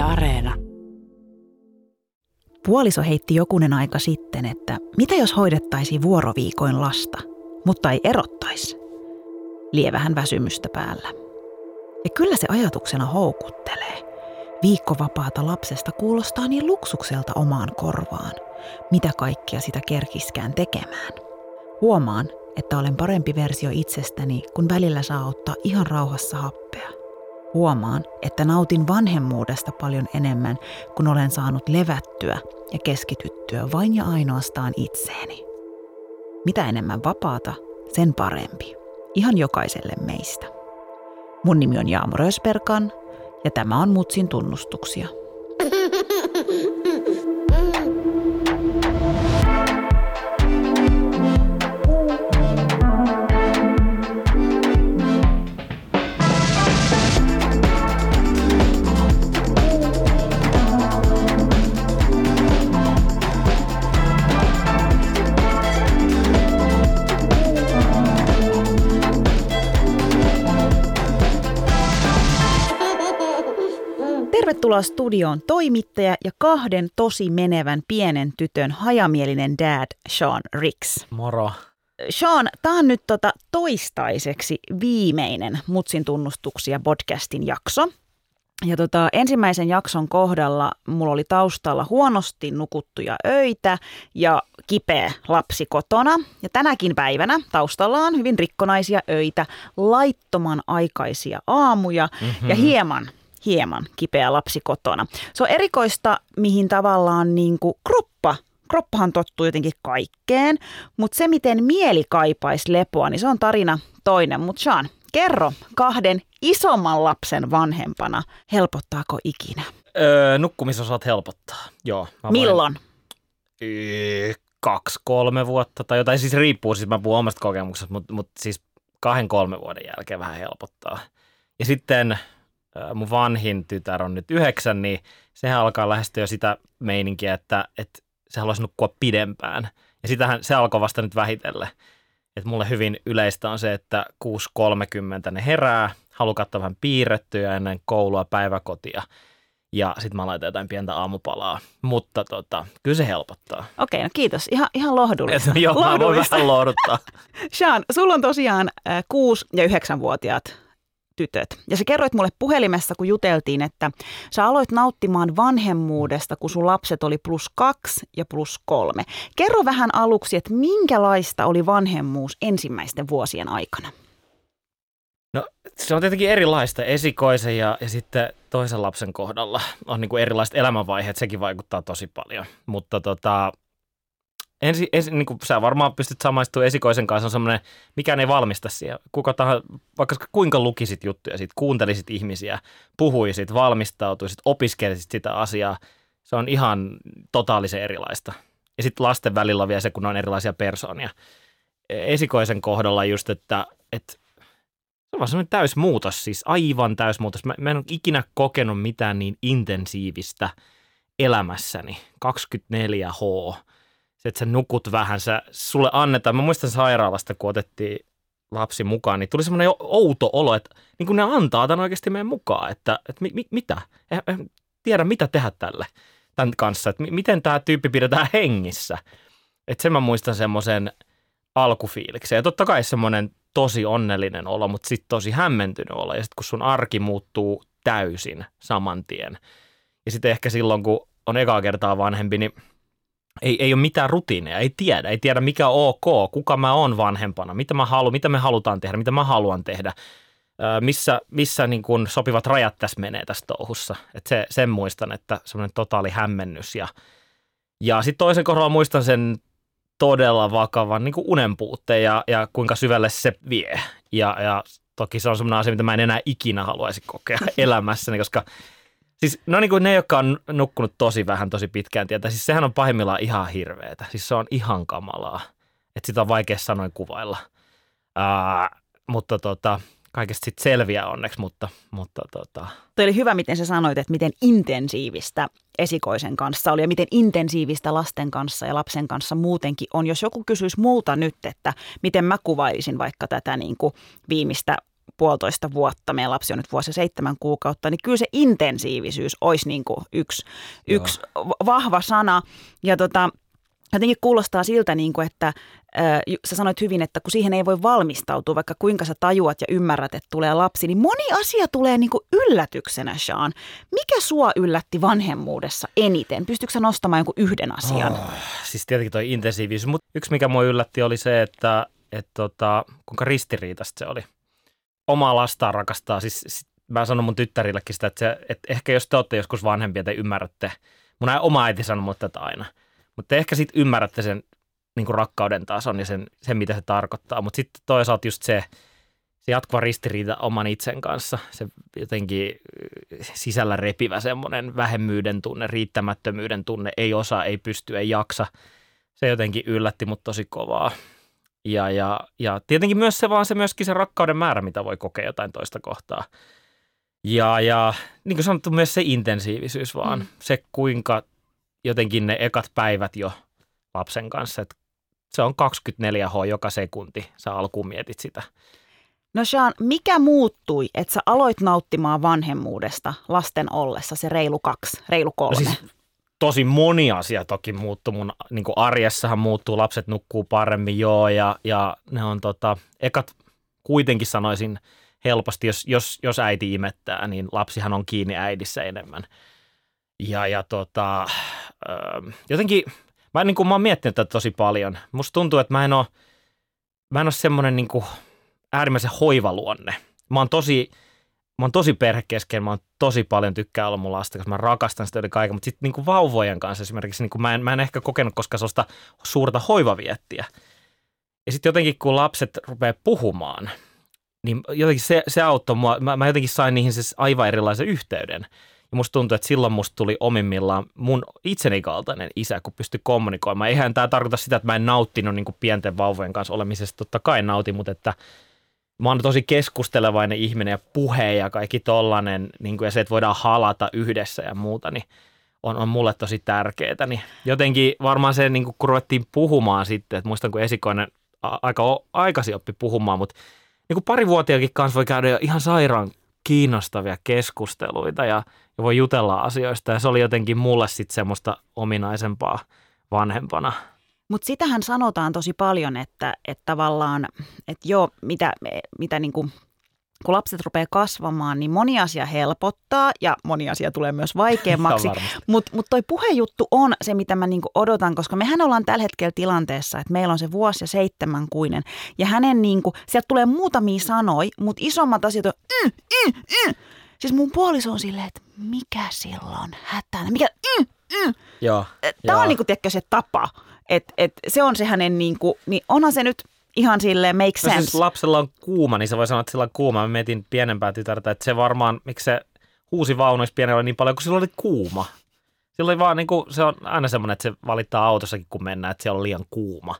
Areena. Puoliso heitti jokunen aika sitten, että mitä jos hoidettaisiin vuoroviikoin lasta, mutta ei erottaisi. Lievähän väsymystä päällä. Ja kyllä se ajatuksena houkuttelee. Viikkovapaata lapsesta kuulostaa niin luksukselta omaan korvaan. Mitä kaikkia sitä kerkiskään tekemään. Huomaan, että olen parempi versio itsestäni, kun välillä saa ottaa ihan rauhassa happea. Huomaan, että nautin vanhemmuudesta paljon enemmän, kun olen saanut levättyä ja keskityttyä vain ja ainoastaan itseeni. Mitä enemmän vapaata, sen parempi. Ihan jokaiselle meistä. Mun nimi on Jaamo Rösperkan ja tämä on Mutsin tunnustuksia. Tervetuloa studioon toimittaja ja kahden tosi menevän pienen tytön hajamielinen dad Sean Ricks. Moro. Sean, tämä on nyt tota toistaiseksi viimeinen Mutsin tunnustuksia podcastin jakso. Ja tota, ensimmäisen jakson kohdalla mulla oli taustalla huonosti nukuttuja öitä ja kipeä lapsi kotona. Ja tänäkin päivänä taustalla on hyvin rikkonaisia öitä, laittoman aikaisia aamuja mm-hmm. ja hieman hieman kipeä lapsi kotona. Se on erikoista, mihin tavallaan niin kuin kroppa kroppahan tottuu jotenkin kaikkeen, mutta se, miten mieli kaipaisi lepoa, niin se on tarina toinen. Mutta Sean, kerro kahden isomman lapsen vanhempana, helpottaako ikinä? Öö, nukkumisosat helpottaa, joo. Mä Milloin? Voin, kaksi, kolme vuotta tai jotain, siis riippuu, siis mä puhun omasta kokemuksesta, mutta, mutta siis kahden, kolme vuoden jälkeen vähän helpottaa. Ja sitten mun vanhin tytär on nyt yhdeksän, niin sehän alkaa lähestyä sitä meininkiä, että, että se haluaisi nukkua pidempään. Ja sitähän se alkoi vasta nyt vähitellen. Et mulle hyvin yleistä on se, että 6.30 ne herää, haluaa katsoa vähän piirrettyä ennen koulua, päiväkotia. Ja sitten mä laitan jotain pientä aamupalaa. Mutta tota, kyllä se helpottaa. Okei, no kiitos. Ihan, ihan lohdullista. Joo, lohdullista. mä voin vähän lohduttaa. Sean, sulla on tosiaan äh, 6- ja 9-vuotiaat tytöt. Ja sä kerroit mulle puhelimessa, kun juteltiin, että sä aloit nauttimaan vanhemmuudesta, kun sun lapset oli plus kaksi ja plus kolme. Kerro vähän aluksi, että minkälaista oli vanhemmuus ensimmäisten vuosien aikana? No se on tietenkin erilaista esikoisen ja, ja sitten toisen lapsen kohdalla. On niin kuin erilaiset elämänvaiheet, sekin vaikuttaa tosi paljon. Mutta tota, ensi, ensi, niin kuin sä varmaan pystyt samaistumaan esikoisen kanssa, on semmoinen, mikään ei valmista siihen. Kuka tahansa, vaikka kuinka lukisit juttuja, sit, kuuntelisit ihmisiä, puhuisit, valmistautuisit, opiskelisit sitä asiaa, se on ihan totaalisen erilaista. Ja sitten lasten välillä vielä se, kun on erilaisia persoonia. Esikoisen kohdalla just, että, että se on semmoinen täysmuutos, siis aivan täysmuutos. Mä, mä en ole ikinä kokenut mitään niin intensiivistä elämässäni. 24H se, että sä nukut vähän, sä, sulle annetaan, mä muistan sairaalasta, kun otettiin lapsi mukaan, niin tuli semmoinen outo olo, että niin kuin ne antaa tämän oikeasti meidän mukaan, että, että mi, mi, mitä, en, en tiedä mitä tehdä tälle tämän kanssa, että miten tämä tyyppi pidetään hengissä. Että sen mä muistan semmoisen alkufiiliksen. Ja totta kai semmoinen tosi onnellinen olo, mutta sitten tosi hämmentynyt olo. Ja sitten kun sun arki muuttuu täysin saman tien. Ja sitten ehkä silloin, kun on ekaa kertaa vanhempi, niin – ei, ei ole mitään rutiineja, ei tiedä, ei tiedä mikä on ok, kuka mä oon vanhempana, mitä mä haluan, mitä me halutaan tehdä, mitä mä haluan tehdä, missä, missä niin kuin sopivat rajat tässä menee tässä touhussa. Et se, sen muistan, että semmoinen totaali hämmennys ja, ja sitten toisen kohdalla muistan sen todella vakavan niin kuin unen puutteen ja, ja kuinka syvälle se vie. Ja, ja toki se on semmoinen asia, mitä mä en enää ikinä haluaisi kokea elämässäni, koska – Siis no niin kuin ne, jotka on nukkunut tosi vähän, tosi pitkään tietää, siis sehän on pahimmillaan ihan hirveetä. Siis se on ihan kamalaa. Että sitä on vaikea sanoin kuvailla. Ää, mutta tota, kaikesta sitten selviää onneksi, mutta, mutta tota. Tuo oli hyvä, miten sä sanoit, että miten intensiivistä esikoisen kanssa oli ja miten intensiivistä lasten kanssa ja lapsen kanssa muutenkin on. Jos joku kysyisi multa nyt, että miten mä kuvailisin vaikka tätä niin kuin viimeistä puolitoista vuotta, meidän lapsi on nyt vuosi seitsemän kuukautta, niin kyllä se intensiivisyys olisi niin kuin yksi, yksi vahva sana. Ja tota, jotenkin kuulostaa siltä, niin kuin, että äh, sä sanoit hyvin, että kun siihen ei voi valmistautua, vaikka kuinka sä tajuat ja ymmärrät, että tulee lapsi, niin moni asia tulee niin kuin yllätyksenä, Sean. Mikä sua yllätti vanhemmuudessa eniten? Pystytkö sä nostamaan jonkun yhden asian? Oh, siis tietenkin toi intensiivisyys, mutta yksi mikä mua yllätti oli se, että et tota, kuinka ristiriitasta se oli. Omaa lastaan rakastaa, siis mä sanon mun tyttärillekin sitä, että, se, että ehkä jos te olette joskus vanhempia, te ymmärrätte. Mun oma äiti sanoi mulle tätä aina – mutta ehkä sitten ymmärrätte sen niin kuin rakkauden tason ja sen, sen, mitä se tarkoittaa. Mutta sitten toisaalta just se, se jatkuva ristiriita oman itsen kanssa, se jotenkin sisällä repivä semmoinen vähemmyyden tunne, riittämättömyyden tunne, ei osaa, ei pysty, ei jaksa. Se jotenkin yllätti mut tosi kovaa. Ja, ja, ja tietenkin myös se vaan se myöskin se rakkauden määrä, mitä voi kokea jotain toista kohtaa. Ja, ja niin kuin sanottu, myös se intensiivisyys vaan, mm. se kuinka jotenkin ne ekat päivät jo lapsen kanssa, että se on 24H joka sekunti, sä alkuun mietit sitä. No Sean, mikä muuttui, että sä aloit nauttimaan vanhemmuudesta lasten ollessa se reilu kaksi, reilu kolme? No siis tosi moni asia toki muuttuu. Mun niin arjessahan muuttuu, lapset nukkuu paremmin joo ja, ja ne on tota, ekat kuitenkin sanoisin helposti, jos, jos, jos äiti imettää, niin lapsihan on kiinni äidissä enemmän. Ja, ja tota, jotenkin, mä, niin kuin, mä oon miettinyt tätä tosi paljon. Musta tuntuu, että mä en ole, mä en ole semmoinen niin kuin äärimmäisen hoivaluonne. Mä oon tosi, mä oon tosi perhekeskeinen, mä oon tosi paljon tykkää olla mun lasta, koska mä rakastan sitä yli kaiken, mutta sitten niin vauvojen kanssa esimerkiksi niin kuin mä, en, mä en ehkä kokenut koskaan sellaista suurta hoivaviettiä. Ja sitten jotenkin kun lapset rupeaa puhumaan, niin jotenkin se, se auttoi mua, mä, mä jotenkin sain niihin siis aivan erilaisen yhteyden. Ja musta tuntuu, että silloin musta tuli omimmillaan mun itseni kaltainen isä, kun pystyi kommunikoimaan. Eihän tämä tarkoita sitä, että mä en nauttinut niin pienten vauvojen kanssa olemisesta. Totta kai nautin, mutta että mä oon tosi keskustelevainen ihminen ja puhe ja kaikki tollanen, niin kuin, ja se, että voidaan halata yhdessä ja muuta, niin on, on mulle tosi tärkeää. Niin jotenkin varmaan se, niin kuin, kun ruvettiin puhumaan sitten, että muistan kun esikoinen aika aikaisin oppi puhumaan, mutta niin kuin parivuotiaakin kanssa voi käydä jo ihan sairaan kiinnostavia keskusteluita ja, ja voi jutella asioista. Ja se oli jotenkin mulle sitten semmoista ominaisempaa vanhempana. Mutta sitähän sanotaan tosi paljon, että, että tavallaan, että joo, mitä, mitä niin kuin kun lapset rupeaa kasvamaan, niin moni asia helpottaa ja moni asia tulee myös vaikeammaksi. Mutta mut toi puhejuttu on se, mitä mä niinku odotan, koska mehän ollaan tällä hetkellä tilanteessa, että meillä on se vuosi ja seitsemän kuinen. Ja hänen niinku, sieltä tulee muutamia sanoi, mutta isommat asiat on mm, mm, mm. Siis mun puoliso on silleen, että mikä silloin hätänä, mikä mm, mm. Joo, Tämä joo. on niinku, tiedätkö, se tapa. Että et se on se hänen, niinku, niin onhan se nyt ihan silleen make sense. No siis lapsella on kuuma, niin se voi sanoa, että sillä on kuuma. Mä mietin pienempää tytärtä, että se varmaan, miksi se huusi vaunuissa pienellä niin paljon, kun sillä oli kuuma. Sillä oli vaan niin kuin, se on aina semmoinen, että se valittaa autossakin, kun mennään, että siellä on liian kuuma.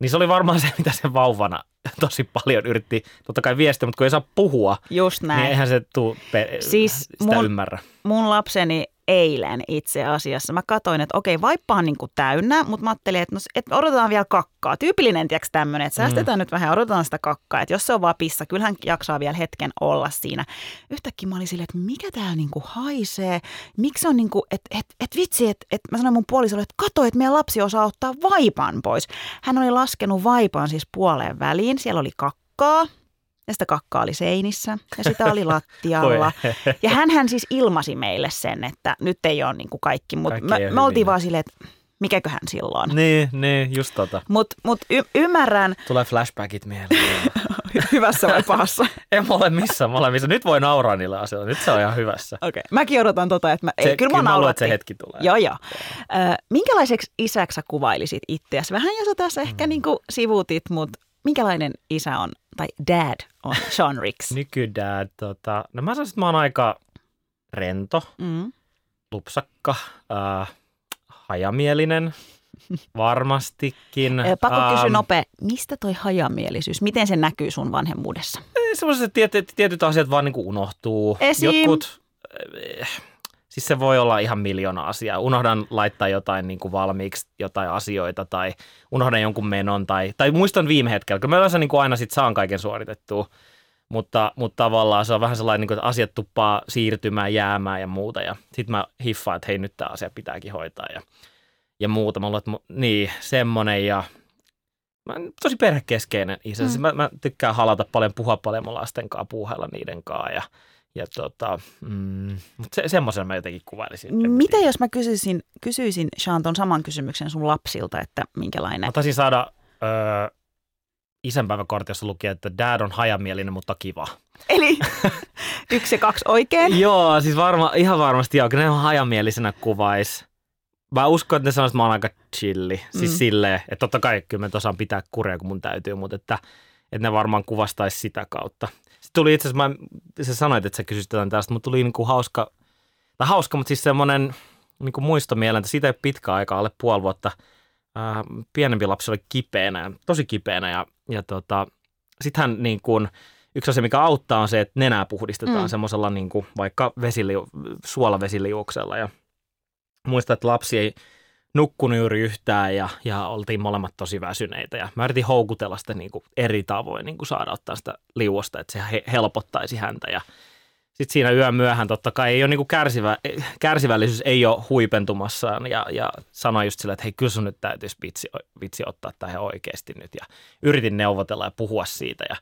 Niin se oli varmaan se, mitä se vauvana tosi paljon yritti, totta kai viestiä, mutta kun ei saa puhua, Just näin. niin eihän se tuu pe- siis sitä mun, ymmärrä. Mun lapseni eilen itse asiassa. Mä katsoin, että okei, vaippa on niin kuin täynnä, mutta mä ajattelin, että, no, että odotetaan vielä kakkaa. Tyypillinen, tiedätkö tämmöinen, että säästetään mm. nyt vähän, odotetaan sitä kakkaa. Että jos se on vaan pissa, kyllähän jaksaa vielä hetken olla siinä. Yhtäkkiä mä olin silleen, että mikä täällä niin kuin haisee, miksi on niin kuin, että, että, että vitsi, että, että mä sanoin mun puolisolle, että kato, että meidän lapsi osaa ottaa vaipan pois. Hän oli laskenut vaipan siis puoleen väliin, siellä oli kakkaa, ja sitä kakkaa oli seinissä ja sitä oli lattialla. ja hän siis ilmasi meille sen, että nyt ei ole niin kuin kaikki, mutta me, me oltiin vaan silleen, että mikäköhän silloin. Niin, niin just tota. Mutta mut y- ymmärrän. Tulee flashbackit mieleen. hyvässä vai pahassa? en molemmissa, molemmissa. Nyt voi nauraa niille asioille. Nyt se on ihan hyvässä. Okei, okay. mäkin odotan tota, että mä, se, ei, kyllä, kyllä mä luulen, että se hetki tulee. Joo, joo. Äh, minkälaiseksi isäksi sä kuvailisit itseäsi? Vähän jo sä tässä ehkä mm. niin kuin sivuutit, mutta minkälainen isä on, tai dad on Sean Ricks? Nykydad, tota, no mä sanoisin, että mä oon aika rento, mm. lupsakka, äh, hajamielinen, varmastikin. Pakko kysyä um, nopea, mistä toi hajamielisyys, miten se näkyy sun vanhemmuudessa? Sellaiset tietyt, tietyt asiat vaan niin kuin unohtuu. Esim. Jotkut, Siis se voi olla ihan miljoona asiaa. Unohdan laittaa jotain niin kuin valmiiksi, jotain asioita tai unohdan jonkun menon tai, tai muistan viime hetkellä, kun mä yleensä niin kuin aina sit saan kaiken suoritettua. mutta, mutta tavallaan se on vähän sellainen, niin että asiat tuppaa siirtymään, jäämään ja muuta. Ja sitten mä hiffaan, että hei nyt tämä asia pitääkin hoitaa ja, ja muuta. Mä luulen, että niin, semmoinen ja mä tosi perhekeskeinen isä. Mm. Mä, mä, tykkään halata paljon, puhua paljon mun lasten kanssa, puuhailla niiden kanssa ja, ja tota, mm, mutta se, semmoisen mä jotenkin kuvailisin. Mitä jos mä kysyisin, kysyisin Sean ton saman kysymyksen sun lapsilta, että minkälainen? Mä taisin saada öö, isänpäiväkortti, jossa luki, että dad on hajamielinen, mutta kiva. Eli yksi ja kaksi oikein? joo, siis varma, ihan varmasti joo, kyllä ne hajamielisenä kuvais. Mä uskon, että ne sanoisivat, että mä oon aika chilli. Siis mm. silleen, että totta kai kyllä mä osaan pitää kuria, kun mun täytyy, mutta että, että ne varmaan kuvastaisi sitä kautta. Tuli itse asiassa, mä, sä sanoit, että sä kysyt tästä, mutta tuli niin kuin hauska, tai hauska, mutta siis semmoinen niin kuin muistomielentä. Siitä ei pitkä aika, alle puoli vuotta. Ää, pienempi lapsi oli kipeänä, tosi kipeänä ja, ja tota, sitten hän niin kuin, yksi asia, mikä auttaa on se, että nenää puhdistetaan mm. semmoisella niin kuin vaikka vesiliu, suolavesiliuksella ja muistan, että lapsi ei nukkunut juuri yhtään ja, ja oltiin molemmat tosi väsyneitä. Ja mä yritin houkutella sitä niin kuin eri tavoin niin kuin saada ottaa sitä liuosta, että se he, helpottaisi häntä. Ja sitten siinä yön myöhään totta kai ei ole niin kuin kärsivä, kärsivällisyys ei ole huipentumassaan ja, ja sanoi just sillä, että hei kyllä sun nyt täytyisi vitsi, vitsi ottaa tähän oikeasti nyt. Ja yritin neuvotella ja puhua siitä ja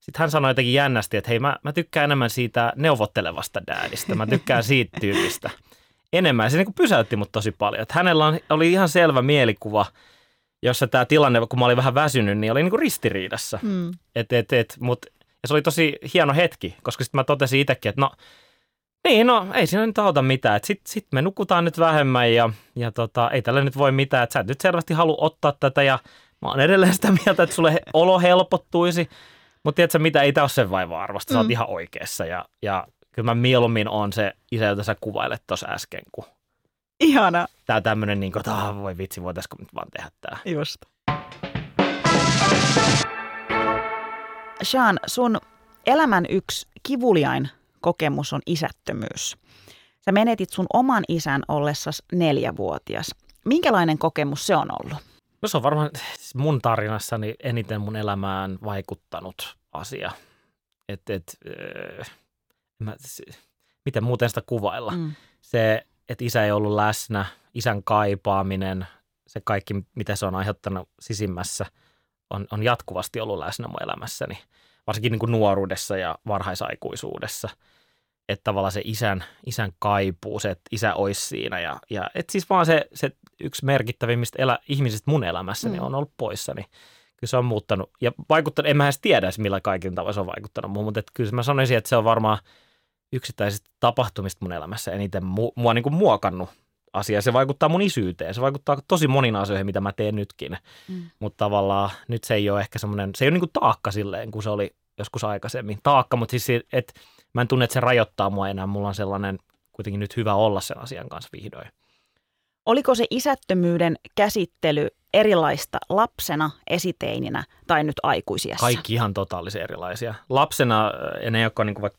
sitten hän sanoi jotenkin jännästi, että hei mä, mä tykkään enemmän siitä neuvottelevasta däädistä, mä tykkään siitä tyypistä enemmän. Se niin kuin pysäytti mut tosi paljon. Että hänellä on, oli ihan selvä mielikuva, jossa tämä tilanne, kun mä olin vähän väsynyt, niin oli niin kuin ristiriidassa. Mm. Et, et, et, mut, ja se oli tosi hieno hetki, koska sitten mä totesin itsekin, että no, niin, no ei siinä nyt auta mitään. Sitten sit me nukutaan nyt vähemmän ja, ja tota, ei tällä nyt voi mitään. Että sä et nyt selvästi halua ottaa tätä ja mä oon edelleen sitä mieltä, että sulle olo helpottuisi. Mutta tiedätkö mitä, ei tämä ole sen vaiva arvosta. Sä oot mm. ihan oikeassa ja, ja kyllä mä mieluummin on se isä, jota sä kuvailet tuossa äsken, kun Ihana. Tää tämmönen niin kuin, että ah, voi vitsi, voitaisko nyt vaan tehdä tää. Just. Sean, sun elämän yksi kivuliain kokemus on isättömyys. Sä menetit sun oman isän ollessas neljävuotias. Minkälainen kokemus se on ollut? No se on varmaan mun tarinassani eniten mun elämään vaikuttanut asia. Et, et, äh, mä, miten muuten sitä kuvailla. Mm. Se, että isä ei ollut läsnä, isän kaipaaminen, se kaikki, mitä se on aiheuttanut sisimmässä, on, on jatkuvasti ollut läsnä mun elämässäni, varsinkin niin kuin nuoruudessa ja varhaisaikuisuudessa. Että tavallaan se isän, isän kaipuu, se, että isä olisi siinä. Ja, ja että siis vaan se, se yksi merkittävimmistä elä, ihmisistä mun elämässäni mm. on ollut poissa, niin kyllä se on muuttanut. Ja vaikuttanut, en mä edes tiedä, millä kaikin tavoin se on vaikuttanut muuhun, mutta että kyllä mä sanoisin, että se on varmaan – yksittäisistä tapahtumista mun elämässä eniten mu- mua niin kuin muokannut asia. Se vaikuttaa mun isyyteen. Se vaikuttaa tosi monin asioihin, mitä mä teen nytkin. Mm. Mutta tavallaan nyt se ei ole ehkä semmoinen, se ei ole niin kuin taakka silleen, kun se oli joskus aikaisemmin. Taakka, mutta siis että mä en tunne, että se rajoittaa mua enää. Mulla on sellainen kuitenkin nyt hyvä olla sen asian kanssa vihdoin. Oliko se isättömyyden käsittely erilaista lapsena, esiteininä tai nyt aikuisiassa? Kaikki ihan totaalisen erilaisia. Lapsena, ja ne, jotka on niin vaikka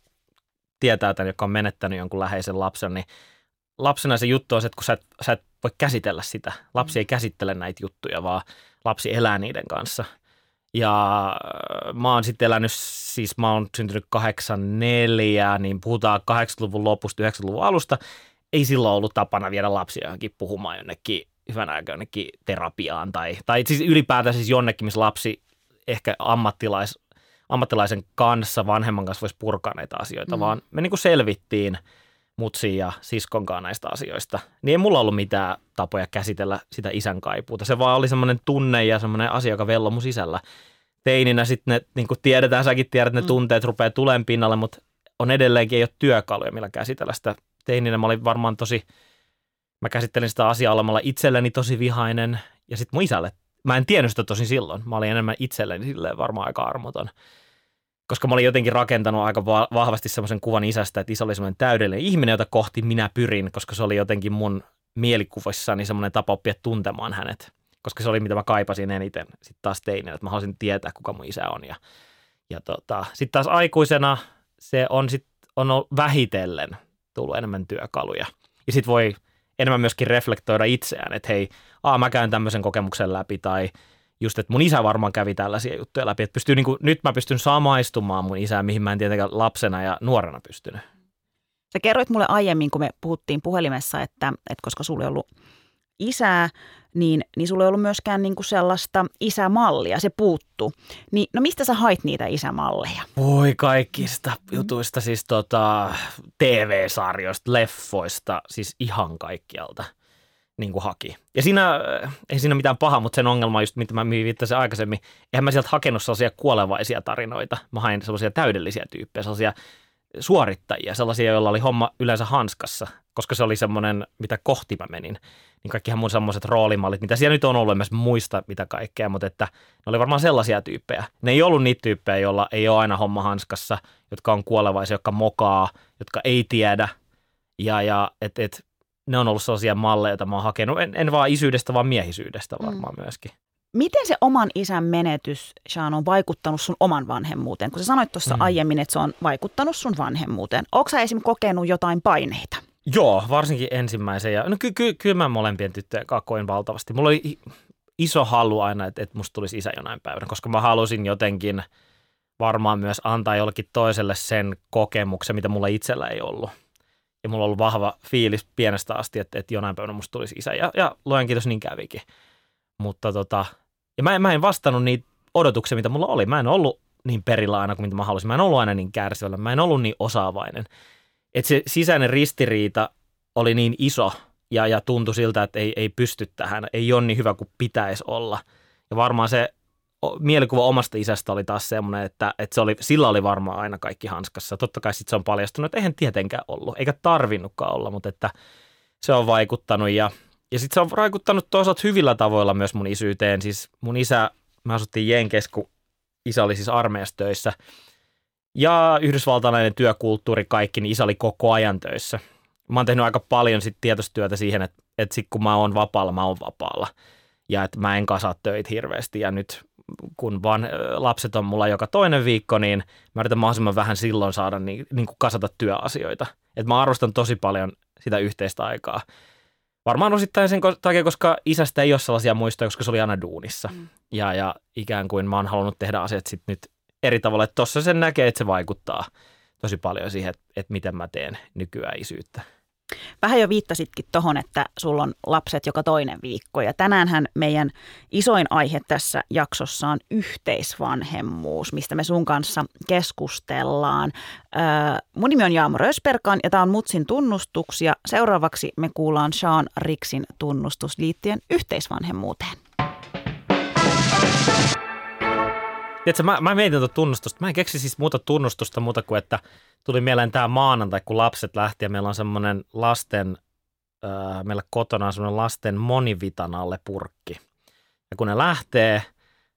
tietää tämän, joka on menettänyt jonkun läheisen lapsen, niin lapsena se juttu on se, että kun sä et, sä et voi käsitellä sitä. Lapsi ei käsittele näitä juttuja, vaan lapsi elää niiden kanssa. Ja äh, mä oon sitten elänyt, siis mä oon syntynyt 84, niin puhutaan 80-luvun lopusta, 90-luvun alusta. Ei silloin ollut tapana viedä lapsia johonkin puhumaan jonnekin hyvän aikaa jonnekin terapiaan tai, tai siis ylipäätään siis jonnekin, missä lapsi ehkä ammattilais ammattilaisen kanssa, vanhemman kanssa voisi purkaa näitä asioita, mm. vaan me niin kuin selvittiin mutsi ja siskonkaan näistä asioista. Niin ei mulla ollut mitään tapoja käsitellä sitä isän kaipuuta. Se vaan oli semmoinen tunne ja semmoinen asia, joka vello mun sisällä. Teininä sitten ne, niin kuin tiedetään, säkin tiedät, ne mm. tunteet rupeaa tulemaan pinnalle, mutta on edelleenkin ei ole työkaluja, millä käsitellä sitä. Teininä mä olin varmaan tosi, mä käsittelin sitä asiaa olemalla itselleni tosi vihainen ja sitten mun isälle Mä en tiennyt sitä tosin silloin. Mä olin enemmän itselleni silleen varmaan aika armoton. Koska mä olin jotenkin rakentanut aika vahvasti semmoisen kuvan isästä, että isä oli semmoinen täydellinen ihminen, jota kohti minä pyrin, koska se oli jotenkin mun mielikuvissani semmoinen tapa oppia tuntemaan hänet. Koska se oli mitä mä kaipasin eniten sitten taas tein, että mä haluaisin tietää, kuka mun isä on. Ja, ja tota, sitten taas aikuisena se on sit, on vähitellen tullut enemmän työkaluja. Ja sitten voi enemmän myöskin reflektoida itseään, että hei, aa, mä käyn tämmöisen kokemuksen läpi tai just, että mun isä varmaan kävi tällaisia juttuja läpi, että pystyy, niin kuin, nyt mä pystyn samaistumaan mun isään, mihin mä en tietenkään lapsena ja nuorena pystynyt. Sä kerroit mulle aiemmin, kun me puhuttiin puhelimessa, että, että koska sulla ei ollut isää, niin, niin sulla ei ollut myöskään niin kuin sellaista isämallia, se puuttu. Niin, no mistä sä hait niitä isämalleja? Voi kaikista jutuista, siis tota, TV-sarjoista, leffoista, siis ihan kaikkialta niin kuin haki. Ja siinä, ei siinä mitään pahaa, mutta sen ongelma just, mitä mä viittasin aikaisemmin, eihän mä sieltä hakenut sellaisia kuolevaisia tarinoita. Mä hain sellaisia täydellisiä tyyppejä, sellaisia suorittajia, sellaisia, joilla oli homma yleensä hanskassa, koska se oli semmoinen, mitä kohti mä menin. Niin kaikkihan mun semmoiset roolimallit, mitä siellä nyt on ollut, en mä muista mitä kaikkea, mutta että ne oli varmaan sellaisia tyyppejä. Ne ei ollut niitä tyyppejä, joilla ei ole aina homma hanskassa, jotka on kuolevaisia, jotka mokaa, jotka ei tiedä. Ja, ja et, et, ne on ollut sellaisia malleja, joita mä oon hakenut, en, en vaan isyydestä, vaan miehisyydestä varmaan mm. myöskin. Miten se oman isän menetys, Sean, on vaikuttanut sun oman vanhemmuuteen? Kun sä sanoit tuossa mm. aiemmin, että se on vaikuttanut sun vanhemmuuteen. Onko sä esim. kokenut jotain paineita? Joo, varsinkin ensimmäisen. Ja, no ky- ky- kyllä mä molempien tyttöjen kakoin valtavasti. Mulla oli iso halu aina, että, että musta tulisi isä jonain päivänä, koska mä halusin jotenkin varmaan myös antaa jollekin toiselle sen kokemuksen, mitä mulla itsellä ei ollut. Ja mulla on ollut vahva fiilis pienestä asti, että, että jonain päivänä musta tulisi isä. Ja, ja luen kiitos, niin kävikin. Mutta tota, ja mä, mä en vastannut niitä odotuksia, mitä mulla oli. Mä en ollut niin perillä aina kuin mitä mä halusin. Mä en ollut aina niin kärsivällä. Mä en ollut niin osaavainen. Että se sisäinen ristiriita oli niin iso ja, ja tuntui siltä, että ei, ei pysty tähän. Ei ole niin hyvä kuin pitäisi olla. Ja varmaan se mielikuva omasta isästä oli taas semmoinen, että, että se oli, sillä oli varmaan aina kaikki hanskassa. Totta kai sitten se on paljastunut, että eihän tietenkään ollut, eikä tarvinnutkaan olla, mutta että se on vaikuttanut ja – ja sitten se on vaikuttanut toisaalta hyvillä tavoilla myös mun isyyteen. Siis mun isä, mä asuttiin Jenkes, kun isä oli siis armeijassa töissä. Ja yhdysvaltalainen työkulttuuri kaikki, niin isä oli koko ajan töissä. Mä oon tehnyt aika paljon sit tietostyötä siihen, että, että sit kun mä oon vapaalla, mä oon vapaalla. Ja että mä en kasaa töitä hirveästi. Ja nyt kun vaan lapset on mulla joka toinen viikko, niin mä yritän mahdollisimman vähän silloin saada niin, niin kuin kasata työasioita. Että mä arvostan tosi paljon sitä yhteistä aikaa. Varmaan osittain sen takia, koska isästä ei ole sellaisia muistoja, koska se oli aina duunissa. Mm. Ja, ja ikään kuin mä oon halunnut tehdä asiat sitten nyt eri tavalla. Että tossa sen näkee, että se vaikuttaa tosi paljon siihen, että, että miten mä teen nykyään isyyttä. Vähän jo viittasitkin tuohon, että sulla on lapset joka toinen viikko ja tänäänhän meidän isoin aihe tässä jaksossa on yhteisvanhemmuus, mistä me sun kanssa keskustellaan. Öö, mun nimi on Jaamo Rösperkan ja tämä on Mutsin tunnustuksia. Seuraavaksi me kuullaan Sean Riksin tunnustus liittyen yhteisvanhemmuuteen. Tiedätkö, mä, mä mietin tuota tunnustusta. Mä en keksi siis muuta tunnustusta muuta kuin, että tuli mieleen tämä maanantai, kun lapset lähti ja meillä on semmoinen lasten, äh, meillä kotona on semmoinen lasten monivitanalle purkki. Ja kun ne lähtee,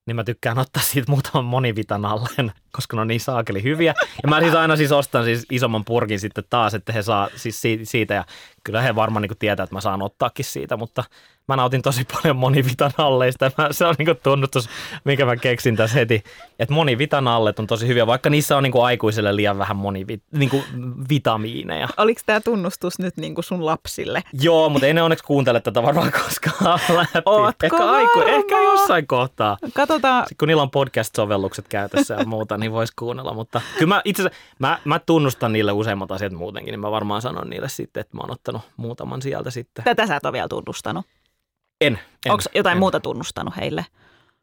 niin mä tykkään ottaa siitä muutaman monivitanalleen, koska ne on niin saakeli hyviä. Ja mä siis aina siis ostan siis isomman purkin sitten taas, että he saa siis siitä. Ja kyllä he varmaan niin tietää, että mä saan ottaakin siitä, mutta mä nautin tosi paljon monivitanalleista. Mä, se on niin tunnustus, mikä mä keksin tässä heti. Että monivitanallet on tosi hyviä, vaikka niissä on niin kuin aikuisille liian vähän monivitamiineja. niin kuin vitamiineja. Oliko tämä tunnustus nyt niin kuin sun lapsille? Joo, mutta ei ne onneksi kuuntele tätä varmaan koskaan läpi. Ootko ehkä, aiku, ehkä jossain kohtaa. Katsotaan. Sitten kun niillä on podcast-sovellukset käytössä ja muuta, niin voisi kuunnella. Mutta kyllä mä itse asiassa, mä, mä tunnustan niille useimmat asiat muutenkin, niin mä varmaan sanon niille sitten, että mä oon ottanut muutaman sieltä sitten. Tätä sä et ole vielä tunnustanut. En. en Onko jotain en. muuta tunnustanut heille?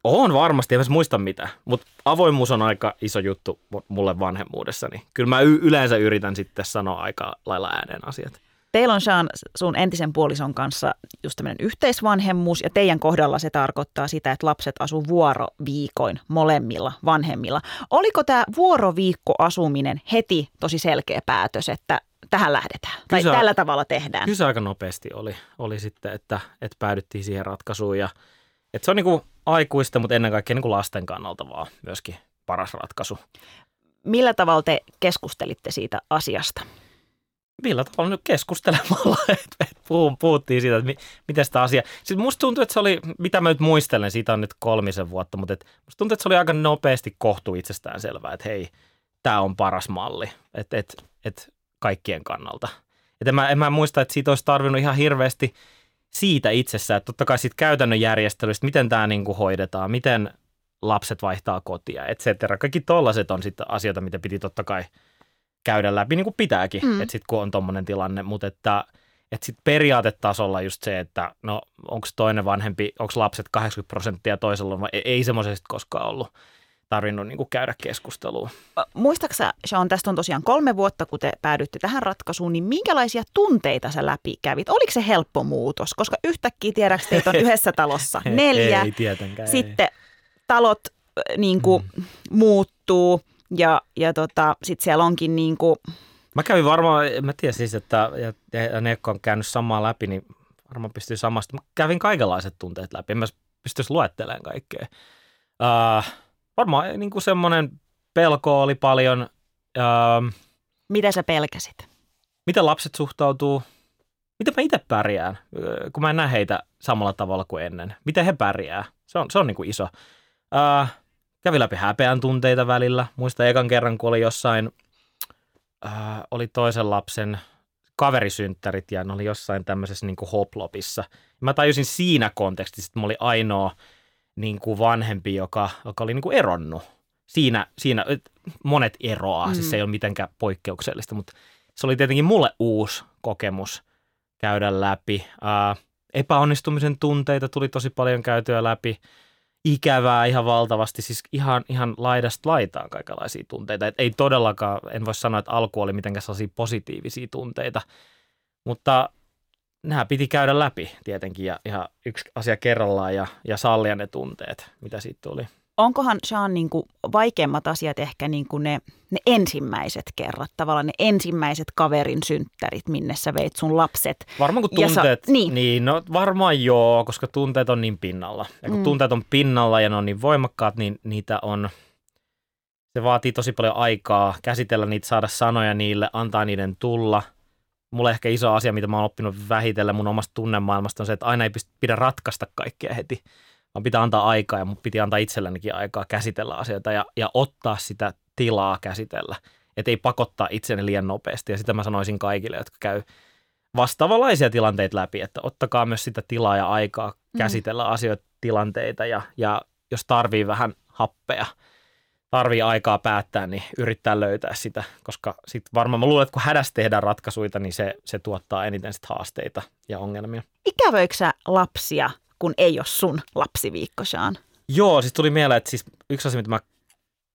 On varmasti, en muista mitä, mutta avoimuus on aika iso juttu mulle vanhemmuudessa, niin kyllä mä y- yleensä yritän sitten sanoa aika lailla ääneen asiat. Teillä on Sean sun entisen puolison kanssa just tämmöinen yhteisvanhemmuus ja teidän kohdalla se tarkoittaa sitä, että lapset asuu vuoroviikoin molemmilla vanhemmilla. Oliko tämä vuoroviikkoasuminen heti tosi selkeä päätös, että tähän lähdetään tai kyllä, tällä tavalla tehdään? Kyllä se aika nopeasti oli, oli sitten, että, että päädyttiin siihen ratkaisuun ja että se on niin kuin aikuista, mutta ennen kaikkea niin kuin lasten kannalta vaan myöskin paras ratkaisu. Millä tavalla te keskustelitte siitä asiasta? millä tavalla nyt keskustelemalla, että puhuttiin siitä, että miten sitä asiaa. Sitten musta tuntuu, että se oli, mitä mä nyt muistelen, siitä on nyt kolmisen vuotta, mutta että musta tuntuu, että se oli aika nopeasti kohtu itsestään selvää, että hei, tämä on paras malli, että et, et kaikkien kannalta. Että en mä, en mä muista, että siitä olisi tarvinnut ihan hirveästi siitä itsessään, että totta kai siitä käytännön järjestelystä, miten tämä niin kuin hoidetaan, miten lapset vaihtaa kotia, et cetera. Kaikki tollaiset on sitten asioita, mitä piti totta kai käydä läpi, niin kuin pitääkin, mm. että sitten kun on tuommoinen tilanne, mutta että että sitten periaatetasolla just se, että no onko toinen vanhempi, onko lapset 80 prosenttia toisella, vai ei, ei semmoisesti koskaan ollut tarvinnut niin kuin käydä keskustelua. Muistaaksä, Sean, tästä on tosiaan kolme vuotta, kun te päädytte tähän ratkaisuun, niin minkälaisia tunteita sä läpi kävit? Oliko se helppo muutos? Koska yhtäkkiä tiedäks teitä on yhdessä talossa neljä. ei tietenkään. Sitten ei. talot niin kuin, mm. muuttuu ja, ja tota, sitten siellä onkin niin kuin, Mä kävin varmaan, mä tiedän siis, että ja, ja ne, jotka on käynyt samaa läpi, niin varmaan pystyy samasta. Mä kävin kaikenlaiset tunteet läpi, en mä pystyisi luettelemaan kaikkea. Uh, varmaan niin kuin semmoinen pelko oli paljon. Uh, Mitä sä pelkäsit? Miten lapset suhtautuu? Miten mä itse pärjään, kun mä en näe heitä samalla tavalla kuin ennen? Miten he pärjää? Se on, se on niin kuin iso. Uh, kävi läpi häpeän tunteita välillä. Muista ekan kerran, kun oli jossain – äh, oli toisen lapsen kaverisynttärit ja ne oli jossain tämmöisessä niin kuin hoplopissa. Mä tajusin siinä kontekstissa, että mä olin ainoa niin kuin vanhempi, joka, joka oli niin kuin eronnut. Siinä, siinä monet eroaa, mm. siis se ei ole mitenkään poikkeuksellista, mutta se oli tietenkin mulle uusi kokemus käydä läpi. Äh, epäonnistumisen tunteita tuli tosi paljon käytyä läpi ikävää ihan valtavasti, siis ihan, ihan laidasta laitaan kaikenlaisia tunteita. Et ei todellakaan, en voi sanoa, että alku oli mitenkään sellaisia positiivisia tunteita, mutta nämä piti käydä läpi tietenkin ja ihan yksi asia kerrallaan ja, ja sallia ne tunteet, mitä siitä tuli onkohan Sean niin kuin vaikeimmat asiat ehkä niin kuin ne, ne ensimmäiset kerrat, tavallaan ne ensimmäiset kaverin synttärit, minne sä veit sun lapset. Varmaan kun tunteet, sa- niin. niin. no varmaan joo, koska tunteet on niin pinnalla. Ja kun mm. tunteet on pinnalla ja ne on niin voimakkaat, niin niitä on, se vaatii tosi paljon aikaa käsitellä niitä, saada sanoja niille, antaa niiden tulla. Mulle ehkä iso asia, mitä mä oon oppinut vähitellen mun omasta tunnemaailmasta on se, että aina ei pidä ratkaista kaikkea heti vaan pitää antaa aikaa ja mun piti antaa itsellenikin aikaa käsitellä asioita ja, ja ottaa sitä tilaa käsitellä. Että ei pakottaa itseni liian nopeasti ja sitä mä sanoisin kaikille, jotka käy vastaavanlaisia tilanteita läpi, että ottakaa myös sitä tilaa ja aikaa mm. käsitellä mm. asioita, tilanteita ja, ja jos tarvii vähän happea, tarvii aikaa päättää, niin yrittää löytää sitä, koska sitten varmaan mä luulen, että kun hädässä tehdään ratkaisuja, niin se, se tuottaa eniten sit haasteita ja ongelmia. Ikävöiksä lapsia kun ei ole sun lapsiviikko, Sean? Joo, siis tuli mieleen, että siis yksi asia, mitä mä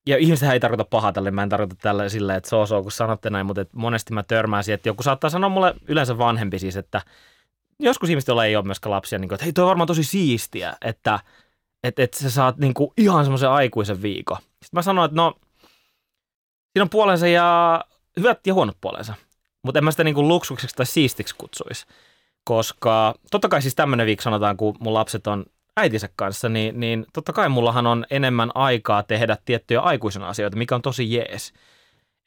ja ihmiset ei tarkoita pahaa tälle, mä en tarkoita tälle silleen, että so, so kun sanotte näin, mutta että monesti mä törmään siihen, että joku saattaa sanoa mulle yleensä vanhempi siis, että joskus ihmiset, joilla ei ole myöskään lapsia, niin kuin, että hei, toi on varmaan tosi siistiä, että että, että sä saat niin kuin ihan semmoisen aikuisen viikon. Sitten mä sanoin, että no, siinä on puolensa ja hyvät ja huonot puolensa, mutta en mä sitä niin kuin luksukseksi tai siistiksi kutsuisi koska totta kai siis tämmöinen viikko sanotaan, kun mun lapset on äitinsä kanssa, niin, niin totta kai mullahan on enemmän aikaa tehdä tiettyjä aikuisen asioita, mikä on tosi jees.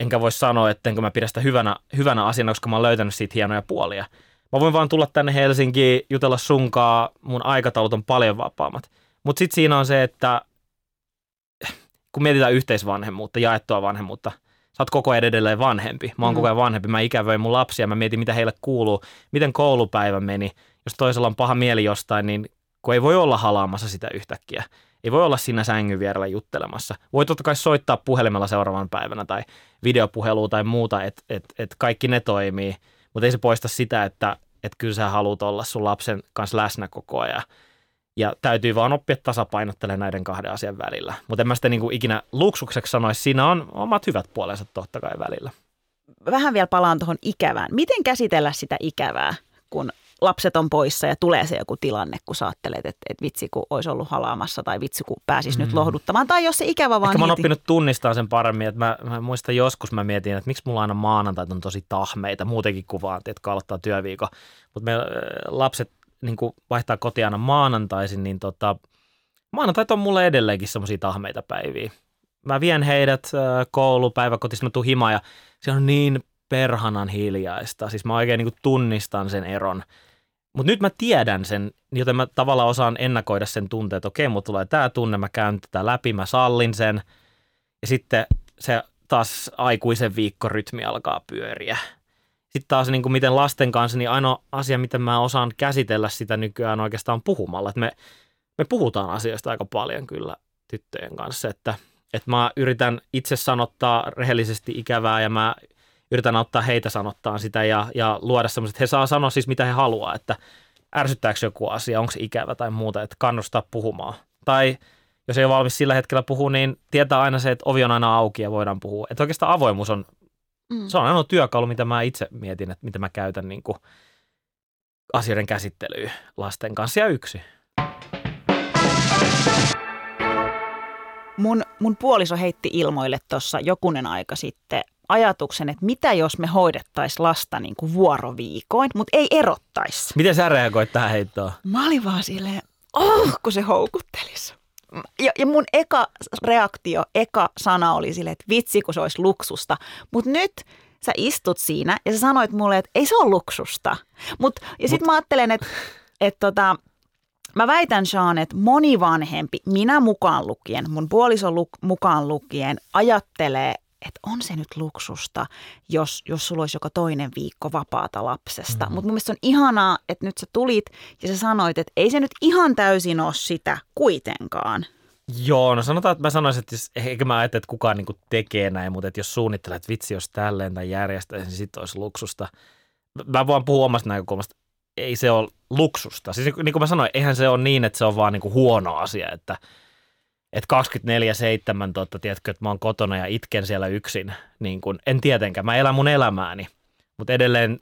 Enkä voi sanoa, että enkä mä pidä sitä hyvänä, hyvänä asiana, koska mä oon löytänyt siitä hienoja puolia. Mä voin vaan tulla tänne Helsinkiin, jutella sunkaa, mun aikataulut on paljon vapaammat. Mutta sitten siinä on se, että kun mietitään yhteisvanhemmuutta, jaettua vanhemmuutta – sä oot koko ajan edelleen vanhempi. Mä oon mm. koko ajan vanhempi. Mä ikävöin mun lapsia, mä mietin, mitä heille kuuluu, miten koulupäivä meni. Jos toisella on paha mieli jostain, niin kun ei voi olla halaamassa sitä yhtäkkiä. Ei voi olla siinä sängyn vierellä juttelemassa. Voi totta kai soittaa puhelimella seuraavan päivänä tai videopuhelua tai muuta, että et, et kaikki ne toimii. Mutta ei se poista sitä, että et kyllä sä haluat olla sun lapsen kanssa läsnä koko ajan. Ja täytyy vaan oppia tasapainottelemaan näiden kahden asian välillä. Mutta en mä sitä niin kuin ikinä luksukseksi sanoisi, siinä on omat hyvät puolensa totta kai välillä. Vähän vielä palaan tuohon ikävään. Miten käsitellä sitä ikävää, kun lapset on poissa ja tulee se joku tilanne, kun sä ajattelet, että, että vitsi kun olisi ollut halaamassa tai vitsi kun pääsisi mm. nyt lohduttamaan. Tai jos se ikävä vaan... Ehkä mä oon oppinut tunnistaa sen paremmin, että mä, mä muistan joskus mä mietin, että miksi mulla aina maanantait on tosi tahmeita, muutenkin kuin vaan, että aloittaa työviikon. Mutta me lapset niin kuin vaihtaa kotia aina maanantaisin, niin tota, maanantait on mulle edelleenkin semmoisia tahmeita päiviä. Mä vien heidät koulupäiväkotissa, mä tuun himaan ja se on niin perhanan hiljaista. Siis mä oikein niin kuin tunnistan sen eron. Mutta nyt mä tiedän sen, joten mä tavallaan osaan ennakoida sen tunteen, että okei, mulla tulee tämä tunne, mä käyn tätä läpi, mä sallin sen. Ja sitten se taas aikuisen viikkorytmi alkaa pyöriä sitten taas niin kuin miten lasten kanssa, niin ainoa asia, miten mä osaan käsitellä sitä nykyään oikeastaan puhumalla. Että me, me puhutaan asioista aika paljon kyllä tyttöjen kanssa, että, että mä yritän itse sanottaa rehellisesti ikävää ja mä yritän auttaa heitä sanottaa sitä ja, ja luoda semmoiset, he saa sanoa siis mitä he haluaa, että ärsyttääkö joku asia, onko se ikävä tai muuta, että kannustaa puhumaan. Tai jos ei ole valmis sillä hetkellä puhua, niin tietää aina se, että ovi on aina auki ja voidaan puhua. Että oikeastaan avoimuus on, mm. se on ainoa työkalu, mitä mä itse mietin, että mitä mä käytän niin kuin asioiden käsittelyyn lasten kanssa ja yksi. Mun, mun puoliso heitti ilmoille tuossa jokunen aika sitten ajatuksen, että mitä jos me hoidettaisiin lasta niin kuin vuoroviikoin, mutta ei erottaisi. Miten sä reagoit tähän heittoon? Mä olin vaan silleen, oh, kun se houkuttelisi. Ja, ja mun eka reaktio, eka sana oli silleen, että vitsi, kun se olisi luksusta. Mutta nyt sä istut siinä ja sä sanoit mulle, että ei se ole luksusta. Mut, ja sitten Mut... mä ajattelen, että et tota, Mä väitän, Sean, että moni vanhempi, minä mukaan lukien, mun puoliso luk- mukaan lukien, ajattelee, että on se nyt luksusta, jos, jos sulla olisi joka toinen viikko vapaata lapsesta. Mm-hmm. Mutta mun mielestä on ihanaa, että nyt sä tulit ja sä sanoit, että ei se nyt ihan täysin ole sitä kuitenkaan. Joo, no sanotaan, että mä sanoisin, että jos, eikä mä ajattele, että kukaan niin tekee näin, mutta että jos suunnittelee, että vitsi, jos tälleen tai järjestäisi, niin sitten olisi luksusta. Mä voin puhua omasta näkökulmasta. Ei se ole luksusta. Siis niin kuin mä sanoin, eihän se ole niin, että se on vaan niin huono asia, että – että 24-7, totta, tiedätkö, että mä oon kotona ja itken siellä yksin. Niin kun, en tietenkään, mä elän mun elämääni, mutta edelleen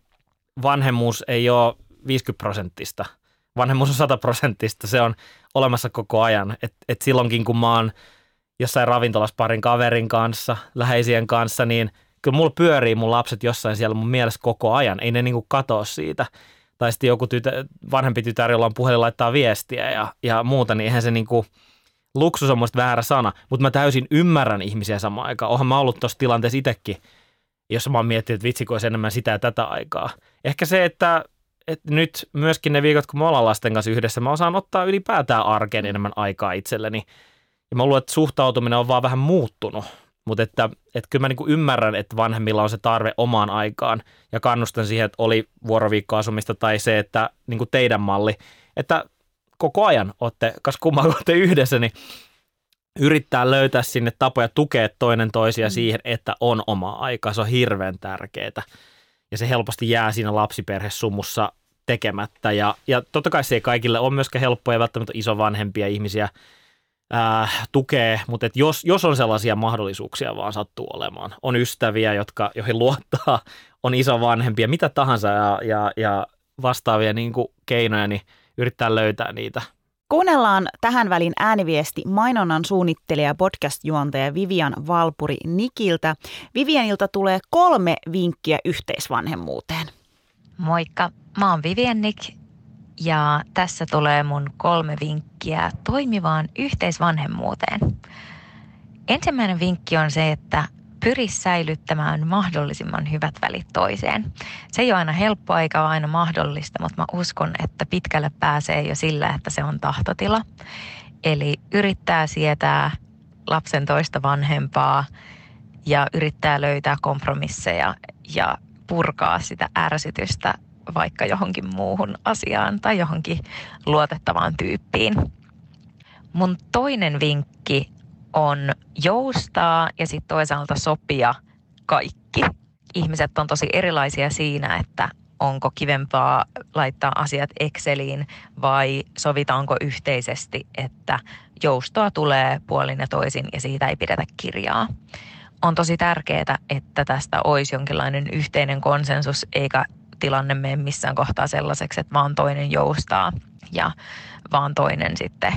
vanhemmuus ei ole 50 prosenttista. Vanhemmuus on 100 prosenttista, se on olemassa koko ajan. Et, et silloinkin, kun mä oon jossain ravintolassa parin kaverin kanssa, läheisien kanssa, niin kyllä mulla pyörii mun lapset jossain siellä mun mielessä koko ajan. Ei ne niinku katoa siitä. Tai sitten joku tytö, vanhempi tytär, jolla on puhelin laittaa viestiä ja, ja muuta, niin eihän se niinku – luksus on muista väärä sana, mutta mä täysin ymmärrän ihmisiä samaan aikaan. Ohan mä ollut tuossa tilanteessa itsekin, jos mä oon miettinyt, että vitsi, olisi enemmän sitä ja tätä aikaa. Ehkä se, että, että nyt myöskin ne viikot, kun me ollaan lasten kanssa yhdessä, mä osaan ottaa ylipäätään arkeen enemmän aikaa itselleni. Ja mä luulen, että suhtautuminen on vaan vähän muuttunut. Mutta että, että kyllä mä niin ymmärrän, että vanhemmilla on se tarve omaan aikaan ja kannustan siihen, että oli vuoroviikkoasumista tai se, että niin kuin teidän malli, että koko ajan olette, kas kumman olette yhdessä, niin yrittää löytää sinne tapoja tukea toinen toisia mm. siihen, että on oma aika. Se on hirveän tärkeää. Ja se helposti jää siinä lapsiperhesumussa tekemättä. Ja, ja totta kai se ei kaikille ole myöskään helppoa ja välttämättä isovanhempia ihmisiä ää, tukee, mutta et jos, jos on sellaisia mahdollisuuksia vaan sattuu olemaan, on ystäviä, jotka, joihin luottaa, on isovanhempia, mitä tahansa ja, ja, ja vastaavia niin kuin keinoja, niin – yrittää löytää niitä. Kuunnellaan tähän välin ääniviesti mainonnan suunnittelija ja podcast-juontaja Vivian Valpuri Nikiltä. Vivianilta tulee kolme vinkkiä yhteisvanhemmuuteen. Moikka, mä oon Vivian Nick ja tässä tulee mun kolme vinkkiä toimivaan yhteisvanhemmuuteen. Ensimmäinen vinkki on se, että pyri säilyttämään mahdollisimman hyvät välit toiseen. Se ei ole aina helppoa eikä ole aina mahdollista, mutta mä uskon, että pitkälle pääsee jo sillä, että se on tahtotila. Eli yrittää sietää lapsen toista vanhempaa ja yrittää löytää kompromisseja ja purkaa sitä ärsytystä vaikka johonkin muuhun asiaan tai johonkin luotettavaan tyyppiin. Mun toinen vinkki on joustaa ja sitten toisaalta sopia kaikki. Ihmiset on tosi erilaisia siinä, että onko kivempaa laittaa asiat Exceliin vai sovitaanko yhteisesti, että joustoa tulee puolin ja toisin ja siitä ei pidetä kirjaa. On tosi tärkeää, että tästä olisi jonkinlainen yhteinen konsensus eikä tilanne mene missään kohtaa sellaiseksi, että vaan toinen joustaa ja vaan toinen sitten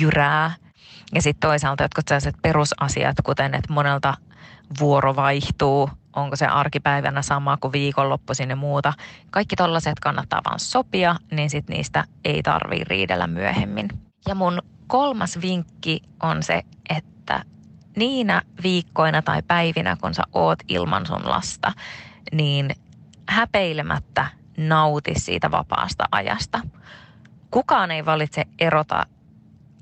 jyrää ja sitten toisaalta jotkut sellaiset perusasiat, kuten että monelta vuoro vaihtuu, onko se arkipäivänä sama kuin viikonloppuisin ja muuta. Kaikki tollaiset kannattaa vaan sopia, niin sitten niistä ei tarvii riidellä myöhemmin. Ja mun kolmas vinkki on se, että niinä viikkoina tai päivinä, kun sä oot ilman sun lasta, niin häpeilemättä nauti siitä vapaasta ajasta. Kukaan ei valitse erota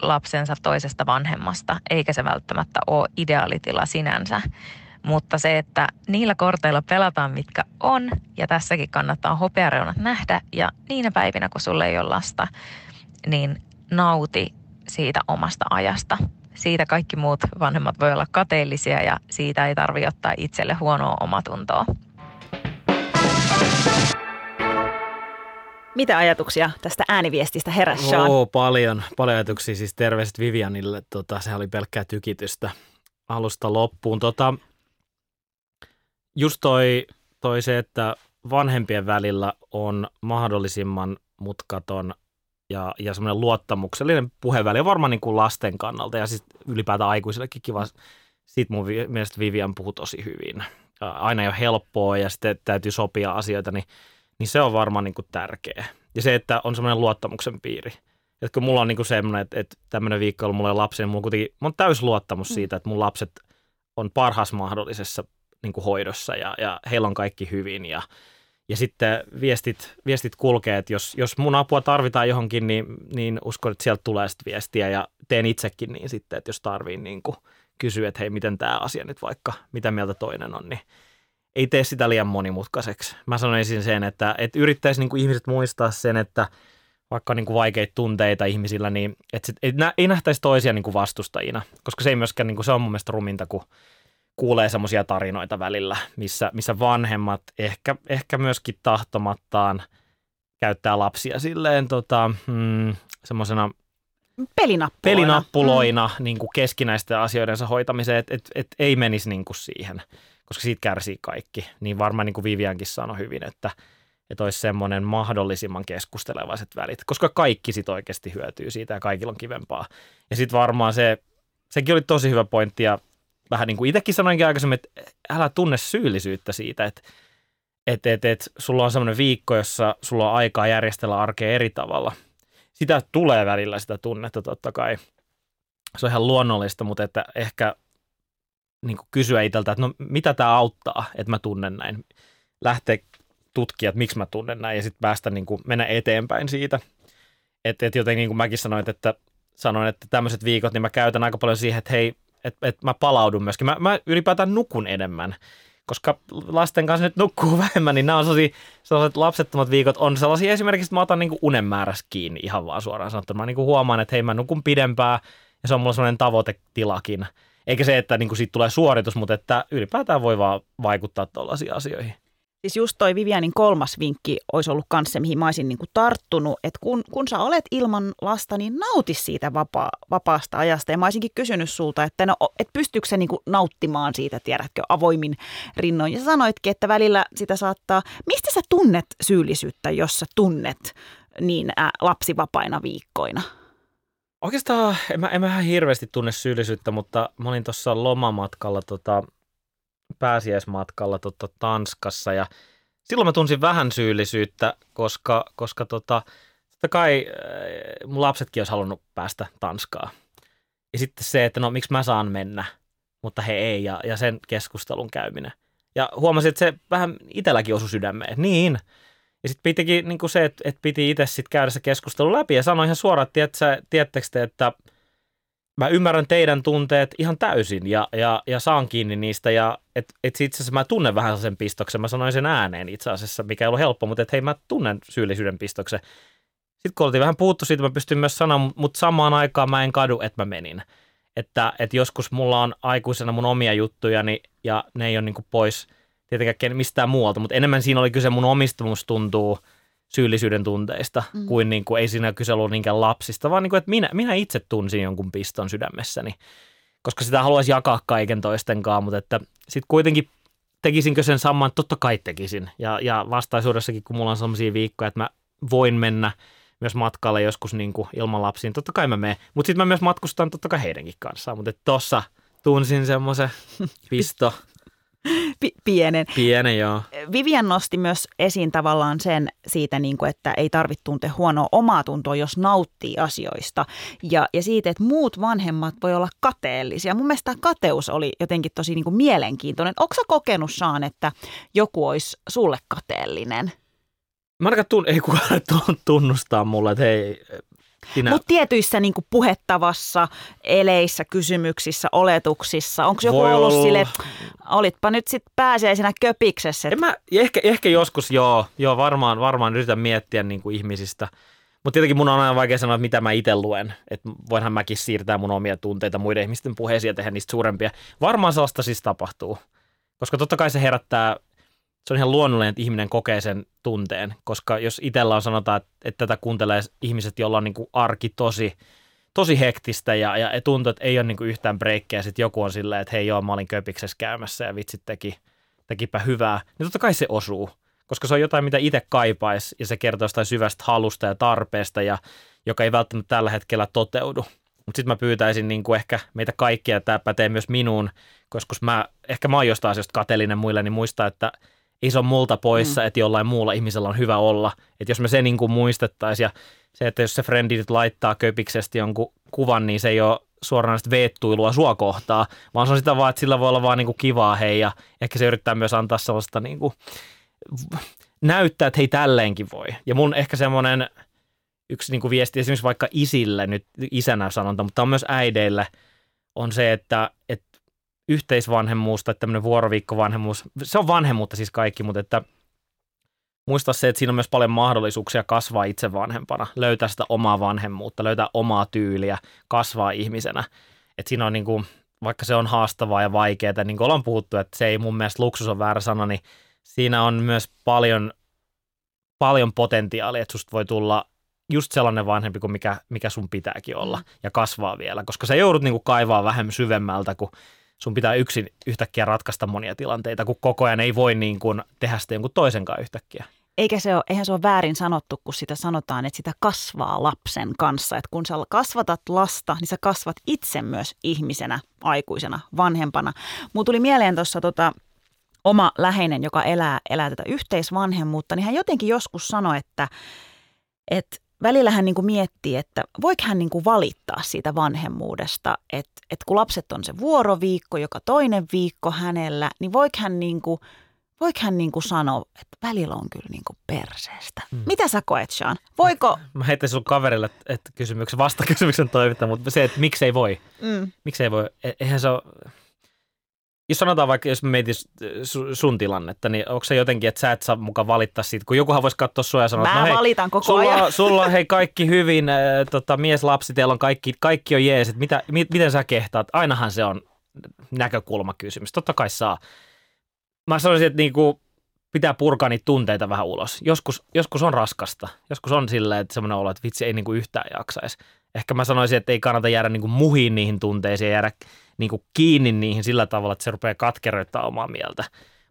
lapsensa toisesta vanhemmasta, eikä se välttämättä ole ideaalitila sinänsä. Mutta se, että niillä korteilla pelataan mitkä on ja tässäkin kannattaa hopeareunat nähdä ja niinä päivinä kun sulle ei ole lasta, niin nauti siitä omasta ajasta. Siitä kaikki muut vanhemmat voi olla kateellisia ja siitä ei tarvitse ottaa itselle huonoa omatuntoa. Mitä ajatuksia tästä ääniviestistä heräsi Sean? Oo, paljon, paljon ajatuksia. Siis terveiset Vivianille. Tota, se oli pelkkää tykitystä alusta loppuun. Tota, just toi, toi se, että vanhempien välillä on mahdollisimman mutkaton ja, ja semmoinen luottamuksellinen puheväli on varmaan niin kuin lasten kannalta ja siis ylipäätään aikuisillekin kiva. Siitä mun mielestä Vivian puhuu tosi hyvin. Aina ei ole helppoa ja sitten täytyy sopia asioita, niin, niin se on varmaan niin kuin tärkeä. Ja se, että on semmoinen luottamuksen piiri. Että kun mulla on niin semmoinen, että, että tämmöinen viikko on mulla on lapsi, niin mulla on kuitenkin mulla on täys luottamus mm. siitä, että mun lapset on parhaassa mahdollisessa niin kuin hoidossa ja, ja heillä on kaikki hyvin ja, ja sitten viestit, viestit kulkee, että jos, jos mun apua tarvitaan johonkin, niin, niin uskon, että sieltä tulee sitten viestiä ja teen itsekin niin sitten, että jos tarvii niin kuin kysyä, että hei, miten tämä asia nyt vaikka, mitä mieltä toinen on, niin ei tee sitä liian monimutkaiseksi. Mä sanoisin sen, että, että yrittäisi niin kuin ihmiset muistaa sen, että vaikka niin kuin vaikeita tunteita ihmisillä, niin että sit, ei, ei nähtäisi toisia niin kuin vastustajina, koska se ei myöskään, niin kuin, se on mun mielestä ruminta, kun kuulee semmoisia tarinoita välillä, missä, missä vanhemmat ehkä, ehkä myöskin tahtomattaan käyttää lapsia silleen tota, mm, semmoisena pelinappuloina, pelinappuloina mm. niin kuin keskinäisten asioidensa hoitamiseen, että et, et ei menisi niin kuin siihen, koska siitä kärsii kaikki. Niin varmaan niin kuin Viviankin sanoi hyvin, että, että olisi semmoinen mahdollisimman keskustelevaiset välit, koska kaikki sit oikeasti hyötyy siitä ja kaikilla on kivempaa. Ja sitten varmaan se, sekin oli tosi hyvä pointti ja vähän niin kuin itsekin sanoinkin aikaisemmin, että älä tunne syyllisyyttä siitä, että et, et, et, sulla on semmoinen viikko, jossa sulla on aikaa järjestellä arkea eri tavalla. Sitä tulee välillä sitä tunnetta totta kai. Se on ihan luonnollista, mutta että ehkä niin kuin kysyä itseltä, että no mitä tämä auttaa, että mä tunnen näin. Lähteä tutkia, että miksi mä tunnen näin ja sitten päästä niin kuin mennä eteenpäin siitä. Että et jotenkin niin kuin mäkin sanoin, että sanoin, että tämmöiset viikot, niin mä käytän aika paljon siihen, että hei, että et mä palaudun myöskin. Mä, mä ylipäätään nukun enemmän, koska lasten kanssa nyt nukkuu vähemmän, niin nämä on sellaisia, sellaiset lapsettomat viikot on sellaisia esimerkiksi, että mä otan niinku unen määrässä kiinni ihan vaan suoraan sanottuna. Mä niinku huomaan, että hei mä nukun pidempää ja se on mulla sellainen tavoitetilakin. Eikä se, että niinku siitä tulee suoritus, mutta että ylipäätään voi vaan vaikuttaa tuollaisiin asioihin. Siis just toi Vivianin kolmas vinkki olisi ollut kanssa se, mihin mä olisin niin kuin tarttunut, että kun, kun sä olet ilman lasta, niin nauti siitä vapaa, vapaasta ajasta. Ja mä olisinkin kysynyt sulta, että no, et pystyykö se niin kuin nauttimaan siitä, tiedätkö, avoimin rinnoin. Ja sä sanoitkin, että välillä sitä saattaa, mistä sä tunnet syyllisyyttä, jos sä tunnet niin lapsivapaina viikkoina? Oikeastaan en mä, en mä ihan hirveästi tunne syyllisyyttä, mutta mä olin tuossa lomamatkalla tota, pääsiäismatkalla tota, Tanskassa ja silloin mä tunsin vähän syyllisyyttä, koska, koska tota, totta kai äh, mun lapsetkin olisi halunnut päästä Tanskaan. Ja sitten se, että no miksi mä saan mennä, mutta he ei ja, ja sen keskustelun käyminen. Ja huomasin, että se vähän itselläkin osui sydämeen. Niin. Ja sitten pitikin niin se, että, että piti itse sitten käydä se keskustelu läpi ja sanoi ihan suoraan, että tiedättekö te, että mä ymmärrän teidän tunteet ihan täysin ja, ja, ja saan kiinni niistä ja et, et itse asiassa mä tunnen vähän sen pistoksen, mä sanoin sen ääneen itse asiassa, mikä ei ollut helppo, mutta että hei mä tunnen syyllisyyden pistoksen. Sitten kun oltiin vähän puhuttu siitä, mä pystyn myös sanoa, mutta samaan aikaan mä en kadu, että mä menin. Että, että joskus mulla on aikuisena mun omia juttujani ja ne ei ole niin pois tietenkään mistään muualta, mutta enemmän siinä oli kyse mun omistamus tuntuu – syyllisyyden tunteista, mm. kuin, niin kuin ei siinä kyse ollut niinkään lapsista, vaan niin kuin, että minä, minä itse tunsin jonkun piston sydämessäni, koska sitä haluaisi jakaa kaiken toistenkaan, mutta että sitten kuitenkin tekisinkö sen saman, totta kai tekisin. Ja, ja vastaisuudessakin, kun mulla on sellaisia viikkoja, että mä voin mennä myös matkalle joskus niin kuin ilman lapsiin, totta kai mä menen. Mutta sitten mä myös matkustan totta kai heidänkin kanssaan, mutta tossa tunsin semmoisen pisto P- pienen. Pienen, joo. Vivian nosti myös esiin tavallaan sen siitä, niin kuin, että ei tarvitse tuntea huonoa omaa tuntoa, jos nauttii asioista. Ja, ja siitä, että muut vanhemmat voi olla kateellisia. Mun mielestä kateus oli jotenkin tosi niin kuin mielenkiintoinen. Onko sä kokenut, Saan, että joku olisi sulle kateellinen? Mä ainakaan tun- ei kukaan tunnustaa mulle, että hei, Mutta tietyissä niin kuin puhettavassa, eleissä, kysymyksissä, oletuksissa, onko joku Voi ollut olla. sille, että olitpa nyt sitten pääsiäisenä köpiksessä, en että mä, ehkä, ehkä joskus joo, joo varmaan, varmaan yritän miettiä niin kuin ihmisistä. Mutta tietenkin mun on aina vaikea sanoa, että mitä mä itse luen. Että voinhan mäkin siirtää mun omia tunteita muiden ihmisten puheisiin ja tehdä niistä suurempia. Varmaan sellaista siis tapahtuu. Koska totta kai se herättää, se on ihan luonnollinen, että ihminen kokee sen tunteen. Koska jos itsellä on sanotaan, että, että tätä kuuntelee ihmiset, joilla on niin kuin arki tosi, tosi hektistä ja, ja tuntuu, että ei ole niin kuin yhtään breikkejä. Sitten joku on silleen, että hei joo, mä olin köpiksessä käymässä ja vitsit teki, tekipä hyvää. Niin totta kai se osuu koska se on jotain, mitä itse kaipaisi ja se kertoo jostain syvästä halusta ja tarpeesta, ja, joka ei välttämättä tällä hetkellä toteudu. Mutta sitten mä pyytäisin niin kuin ehkä meitä kaikkia, tämä pätee myös minuun, koska mä, ehkä mä oon jostain asioista kateellinen muille, niin muistaa, että ei se ole multa poissa, mm. että jollain muulla ihmisellä on hyvä olla. Että jos me se niin kuin muistettaisiin ja se, että jos se frendi nyt laittaa köpiksestä jonkun kuvan, niin se ei ole suoranaista veettuilua sua kohtaa, vaan se on sitä vaan, että sillä voi olla vaan niin kuin kivaa hei ja ehkä se yrittää myös antaa sellaista niin kuin näyttää, että hei tälleenkin voi. Ja mun ehkä semmoinen yksi niin kuin viesti esimerkiksi vaikka isille, nyt isänä sanonta, mutta on myös äideille, on se, että, että yhteisvanhemmuus tai tämmöinen vuoroviikkovanhemmuus, se on vanhemmuutta siis kaikki, mutta että muista se, että siinä on myös paljon mahdollisuuksia kasvaa itse vanhempana, löytää sitä omaa vanhemmuutta, löytää omaa tyyliä, kasvaa ihmisenä. Että siinä on niin kuin, vaikka se on haastavaa ja vaikeaa, niin kuin ollaan puhuttu, että se ei mun mielestä luksus on väärä sana, niin siinä on myös paljon, paljon potentiaalia, että susta voi tulla just sellainen vanhempi kuin mikä, mikä sun pitääkin olla ja kasvaa vielä, koska sä joudut niin kuin kaivaa vähän syvemmältä, kun sun pitää yksin yhtäkkiä ratkaista monia tilanteita, kun koko ajan ei voi niin kuin tehdä sitä jonkun toisenkaan yhtäkkiä. eikä se ole, eihän se ole väärin sanottu, kun sitä sanotaan, että sitä kasvaa lapsen kanssa. Että kun sä kasvatat lasta, niin sä kasvat itse myös ihmisenä, aikuisena, vanhempana. Mulla tuli mieleen tuossa tota, oma läheinen, joka elää, elää tätä yhteisvanhemmuutta, niin hän jotenkin joskus sanoi, että, että välillä hän niin kuin miettii, että voiko hän niin kuin valittaa siitä vanhemmuudesta, että, että kun lapset on se vuoroviikko, joka toinen viikko hänellä, niin voiko hän, niin kuin, voiko hän niin kuin sanoa, että välillä on kyllä niin kuin perseestä. Mm. Mitä sä koet, Sean? Voiko... Mä heittäisin sun kaverille että kysymyksen, vastakysymyksen toimittaa, mutta se, että miksei voi. Mm. Miksei voi. E- Eihän se ole, jos sanotaan vaikka, jos mietin sun tilannetta, niin onko se jotenkin, että sä et saa mukaan valittaa siitä, kun jokuhan voisi katsoa sua ja sanoa, Mä että no hei, valitan koko sulla, ajan. sulla on hei kaikki hyvin, äh, tota, mies, lapsi, teillä on kaikki, kaikki on jees, että mitä, mi, miten sä kehtaat? Ainahan se on näkökulmakysymys, totta kai saa. Mä sanoisin, että niinku, pitää purkaa niitä tunteita vähän ulos. Joskus, joskus on raskasta, joskus on silleen, että semmoinen olo, että vitsi ei niinku yhtään jaksaisi. Ehkä mä sanoisin, että ei kannata jäädä niinku muhiin niihin tunteisiin ja jäädä niinku kiinni niihin sillä tavalla, että se rupeaa katkeroittaa omaa mieltä.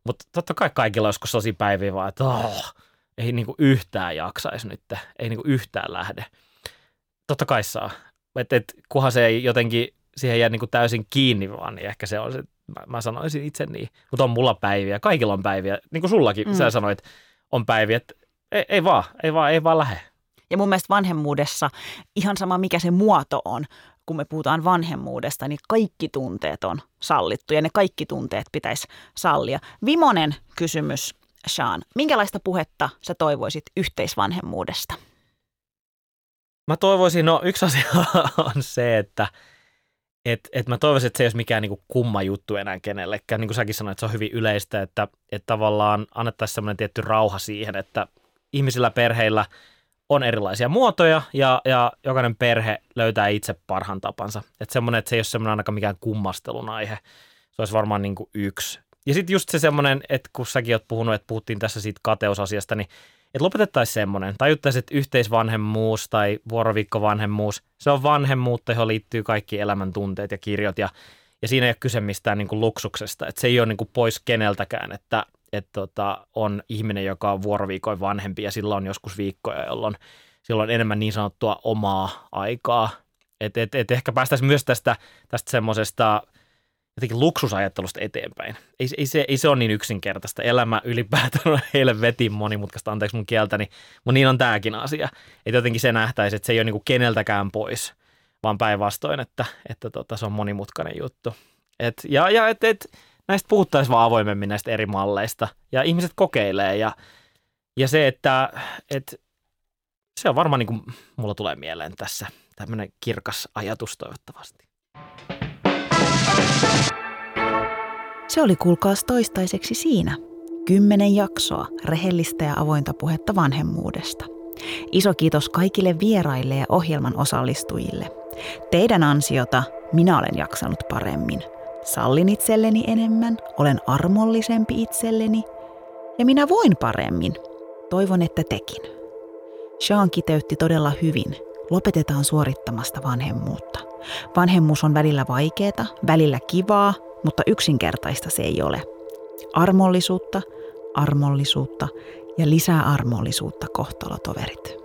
Mutta totta kai kaikilla on joskus tosi päiviä vaan, että oh, ei niinku yhtään jaksaisi nyt, ei niinku yhtään lähde. Totta kai saa. Et, et, kunhan se ei jotenkin siihen jää niinku täysin kiinni vaan, niin ehkä se on se, mä, mä sanoisin itse niin. Mutta on mulla päiviä, kaikilla on päiviä, niin kuin sullakin mm. sä sanoit, on päiviä, että ei, ei vaan, ei vaan, ei vaan lähde. Ja mun mielestä vanhemmuudessa, ihan sama mikä se muoto on, kun me puhutaan vanhemmuudesta, niin kaikki tunteet on sallittu ja ne kaikki tunteet pitäisi sallia. Vimonen kysymys, Sean. Minkälaista puhetta sä toivoisit yhteisvanhemmuudesta? Mä toivoisin, no yksi asia on se, että et, et mä toivoisin, että se ei olisi mikään niinku kumma juttu enää kenellekään. Niin kuin säkin sanoit, se on hyvin yleistä, että, että tavallaan annettaisiin semmoinen tietty rauha siihen, että ihmisillä perheillä on erilaisia muotoja ja, ja jokainen perhe löytää itse parhaan tapansa. Että semmoinen, että se ei ole semmoinen ainakaan mikään kummastelun aihe. Se olisi varmaan niin kuin yksi. Ja sitten just se semmoinen, että kun säkin oot puhunut, että puhuttiin tässä siitä kateusasiasta, niin että lopetettaisiin semmoinen, tajuttaisiin, että yhteisvanhemmuus tai vuoroviikkovanhemmuus, se on vanhemmuutta, johon liittyy kaikki elämäntunteet ja kirjot ja, ja siinä ei ole kyse mistään niin kuin luksuksesta, että se ei ole niin kuin pois keneltäkään, että, että tota, on ihminen, joka on vuoroviikoin vanhempi ja sillä on joskus viikkoja, jolloin silloin enemmän niin sanottua omaa aikaa. Et, et, et ehkä päästäisiin myös tästä, tästä semmoisesta jotenkin luksusajattelusta eteenpäin. Ei, ei, se, ei se ole niin yksinkertaista. Elämä ylipäätään on heille vetin monimutkaista, anteeksi mun kieltäni, mutta niin on tämäkin asia. Että jotenkin se nähtäisi, että se ei ole niin kuin keneltäkään pois, vaan päinvastoin, että, että tota, se on monimutkainen juttu. Et, ja ja et, et, näistä puhuttaisiin vaan avoimemmin näistä eri malleista ja ihmiset kokeilee ja, ja se, että et, se on varmaan niin kuin mulla tulee mieleen tässä tämmöinen kirkas ajatus toivottavasti. Se oli kuulkaas toistaiseksi siinä. Kymmenen jaksoa rehellistä ja avointa puhetta vanhemmuudesta. Iso kiitos kaikille vieraille ja ohjelman osallistujille. Teidän ansiota minä olen jaksanut paremmin. Sallin itselleni enemmän, olen armollisempi itselleni ja minä voin paremmin. Toivon, että tekin. Sean kiteytti todella hyvin. Lopetetaan suorittamasta vanhemmuutta. Vanhemmuus on välillä vaikeaa, välillä kivaa, mutta yksinkertaista se ei ole. Armollisuutta, armollisuutta ja lisää armollisuutta kohtalotoverit.